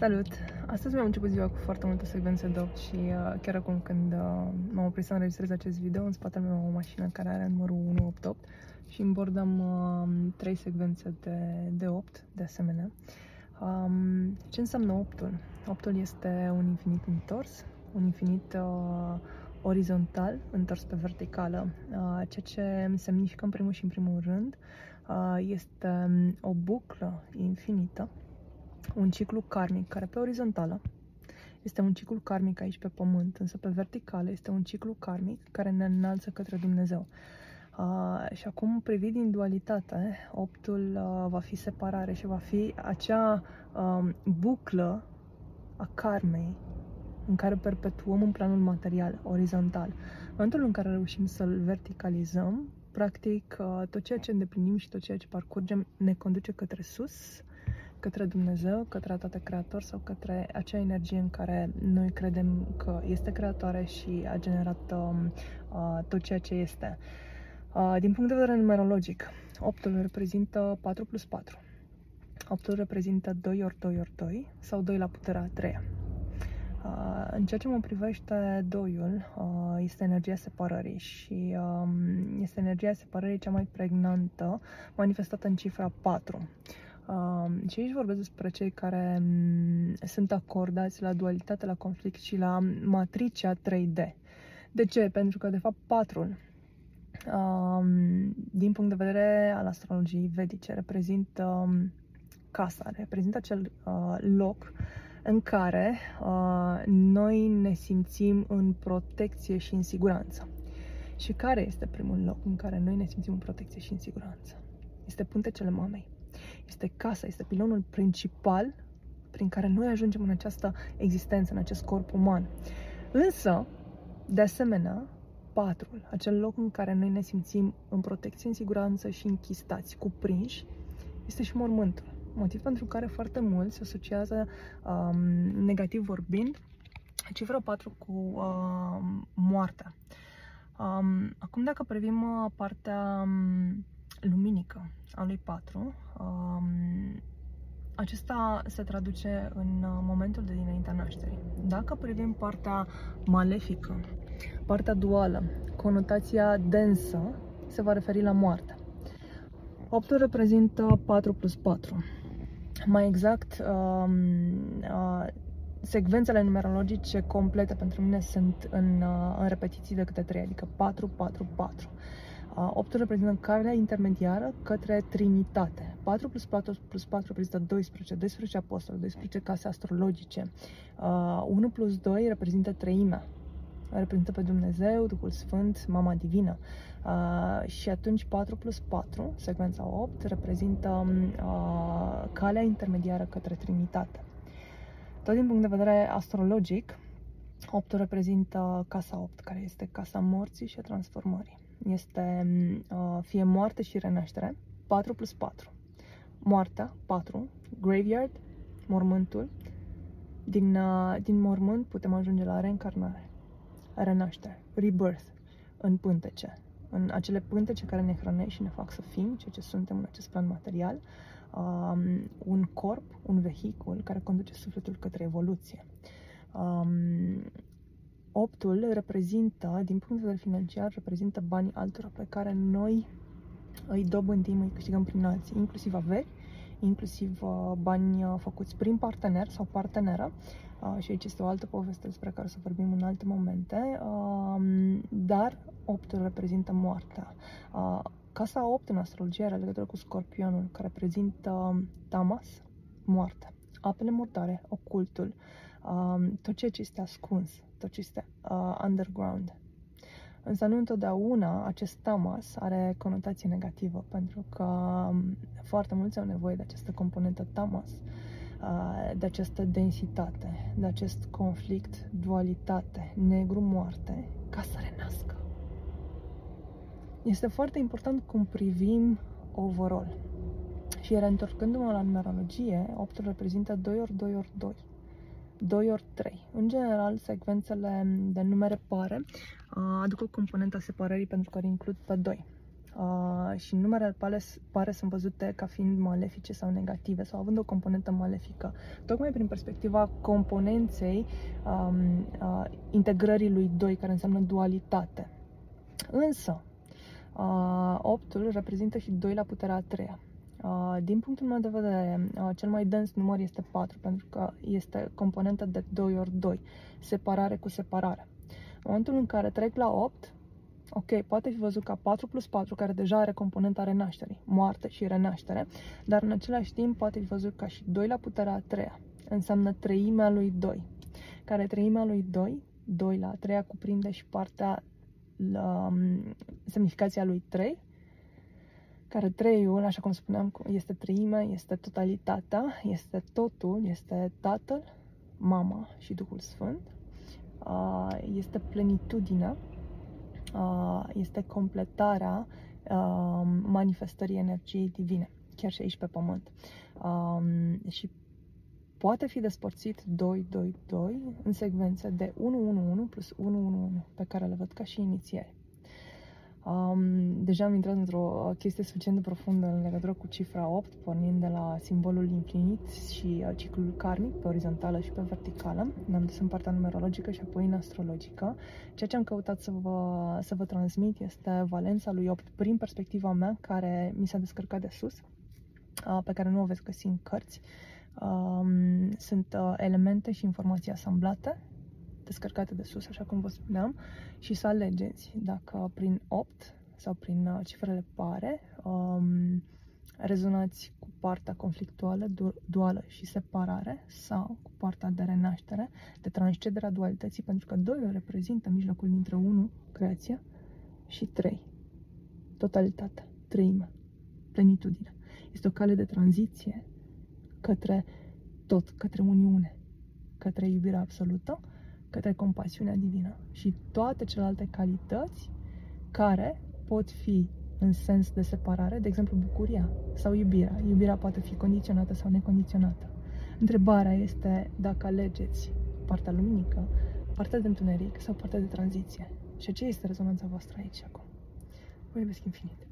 Salut! Astăzi mi-am început ziua cu foarte multe secvențe de 8 și uh, chiar acum când uh, m-am oprit să înregistrez acest video, în spatele meu am o mașină care are numărul 188 și în bord am uh, 3 secvențe de, de 8 de asemenea. Um, ce înseamnă 8-ul? 8-ul este un infinit întors, un infinit uh, orizontal, întors pe verticală, uh, ceea ce semnifică în primul și în primul rând uh, este um, o buclă infinită un ciclu karmic care pe orizontală este un ciclu karmic aici pe pământ, însă pe verticală este un ciclu karmic care ne înalță către Dumnezeu. Uh, și acum, privit din dualitate, optul uh, va fi separare și va fi acea uh, buclă a karmei în care perpetuăm în planul material, orizontal. În momentul în care reușim să-l verticalizăm, practic uh, tot ceea ce îndeplinim și tot ceea ce parcurgem ne conduce către sus, către Dumnezeu, către toate creator sau către acea energie în care noi credem că este creatoare și a generat um, uh, tot ceea ce este. Uh, din punct de vedere numerologic, 8 reprezintă 4 plus 4. 8 reprezintă 2 ori 2 ori 2 sau 2 la puterea a 3 Uh, în ceea ce mă privește doiul, uh, este energia separării și um, este energia separării cea mai pregnantă manifestată în cifra 4. Um, și aici vorbesc despre cei care um, sunt acordați la dualitate, la conflict și la matricea 3D. De ce? Pentru că, de fapt, patrul, um, din punct de vedere al astrologiei vedice, reprezintă um, casa, reprezintă acel uh, loc în care uh, noi ne simțim în protecție și în siguranță. Și care este primul loc în care noi ne simțim în protecție și în siguranță? Este puntecele mamei este casa, este pilonul principal prin care noi ajungem în această existență, în acest corp uman. Însă, de asemenea, patrul, acel loc în care noi ne simțim în protecție, în siguranță și închistați, cuprinși, este și mormântul. Motiv pentru care foarte mulți se asociază, um, negativ vorbind, cifra 4 cu um, moartea. Um, acum, dacă privim uh, partea um, luminică a lui 4, um, acesta se traduce în uh, momentul de dinaintea nașterii. Dacă privim partea malefică, partea duală, conotația densă, se va referi la moarte. 8 reprezintă 4 plus 4. Mai exact, um, uh, secvențele numerologice complete pentru mine sunt în, uh, în repetiții de câte 3, adică 4, 4, 4. 8 reprezintă calea intermediară către Trinitate. 4 plus 4 plus 4 reprezintă 12, 12 apostoli, 12 case astrologice. 1 plus 2 reprezintă treimea, reprezintă pe Dumnezeu, Duhul Sfânt, Mama Divină. Uh, și atunci 4 plus 4, secvența 8, reprezintă uh, calea intermediară către Trinitate. Tot din punct de vedere astrologic, 8 reprezintă casa 8, care este casa morții și a transformării este uh, fie moarte și renaștere, 4 plus 4. Moartea, 4, graveyard, mormântul. Din, uh, din mormânt putem ajunge la reîncarnare, renaștere, rebirth, în pântece, în acele pântece care ne hrănesc și ne fac să fim ceea ce suntem în acest plan material, um, un corp, un vehicul care conduce sufletul către evoluție. Um, Optul reprezintă, din punct de vedere financiar, reprezintă banii altora pe care noi îi dobândim, îi câștigăm prin alții, inclusiv averi, inclusiv uh, bani uh, făcuți prin partener sau parteneră. Uh, și aici este o altă poveste despre care să vorbim în alte momente. Uh, dar optul reprezintă moartea. Uh, casa 8 în astrologie are legătură cu scorpionul, care reprezintă tamas, moarte, apele murdare, ocultul, uh, tot ceea ce este ascuns, tot ce este uh, underground. Însă nu întotdeauna acest tamas are conotație negativă, pentru că um, foarte mulți au nevoie de această componentă tamas, uh, de această densitate, de acest conflict, dualitate, negru-moarte, ca să renască. Este foarte important cum privim overall. Și reîntorcându-mă la numerologie, 8 reprezintă 2 ori 2 ori 2. 2 ori 3. În general, secvențele de numere pare aduc o componentă a separării pentru că includ pe 2. uh, și numerele pare, pare sunt văzute ca fiind malefice sau negative sau având o componentă malefică, tocmai prin perspectiva componenței um, uh, integrării lui 2, care înseamnă dualitate. Însă, uh, 8 reprezintă și 2 la puterea a treia. Uh, din punctul meu de vedere, uh, cel mai dens număr este 4, pentru că este componentă de 2 ori 2, separare cu separare. În momentul în care trec la 8, ok, poate fi văzut ca 4 plus 4, care deja are componenta renașterii, moarte și renaștere, dar în același timp poate fi văzut ca și 2 la puterea a treia, înseamnă treimea lui 2, care treimea lui 2, 2 la a treia cuprinde și partea, la, um, semnificația lui 3, care treiul, așa cum spuneam, este treimea, este totalitatea, este totul, este Tatăl, Mama și Duhul Sfânt, este plenitudinea, este completarea manifestării energiei divine, chiar și aici pe pământ. Și poate fi despărțit 2-2-2 în secvențe de 1-1-1 plus 1-1-1, pe care le văd ca și inițieri. Um, deja am intrat într-o chestie suficient de profundă în legătură cu cifra 8, pornind de la simbolul infinit și uh, ciclul karmic pe orizontală și pe verticală. Ne-am dus în partea numerologică și apoi în astrologică. Ceea ce am căutat să vă, să vă transmit este valența lui 8 prin perspectiva mea, care mi s-a descărcat de sus, uh, pe care nu o veți găsi în cărți. Um, sunt uh, elemente și informații asamblate descărcate de sus, așa cum vă spuneam, și să alegeți dacă prin 8 sau prin uh, cifrele pare um, rezonați cu partea conflictuală, duală și separare sau cu partea de renaștere, de transcederea dualității, pentru că 2 reprezintă mijlocul dintre 1, creația, și 3, totalitatea, treime, plenitudine. Este o cale de tranziție către tot, către uniune, către iubirea absolută către compasiunea divină și toate celelalte calități care pot fi în sens de separare, de exemplu bucuria sau iubirea. Iubirea poate fi condiționată sau necondiționată. Întrebarea este dacă alegeți partea luminică, partea de întuneric sau partea de tranziție. Și ce este rezonanța voastră aici acum? Vă iubesc infinit!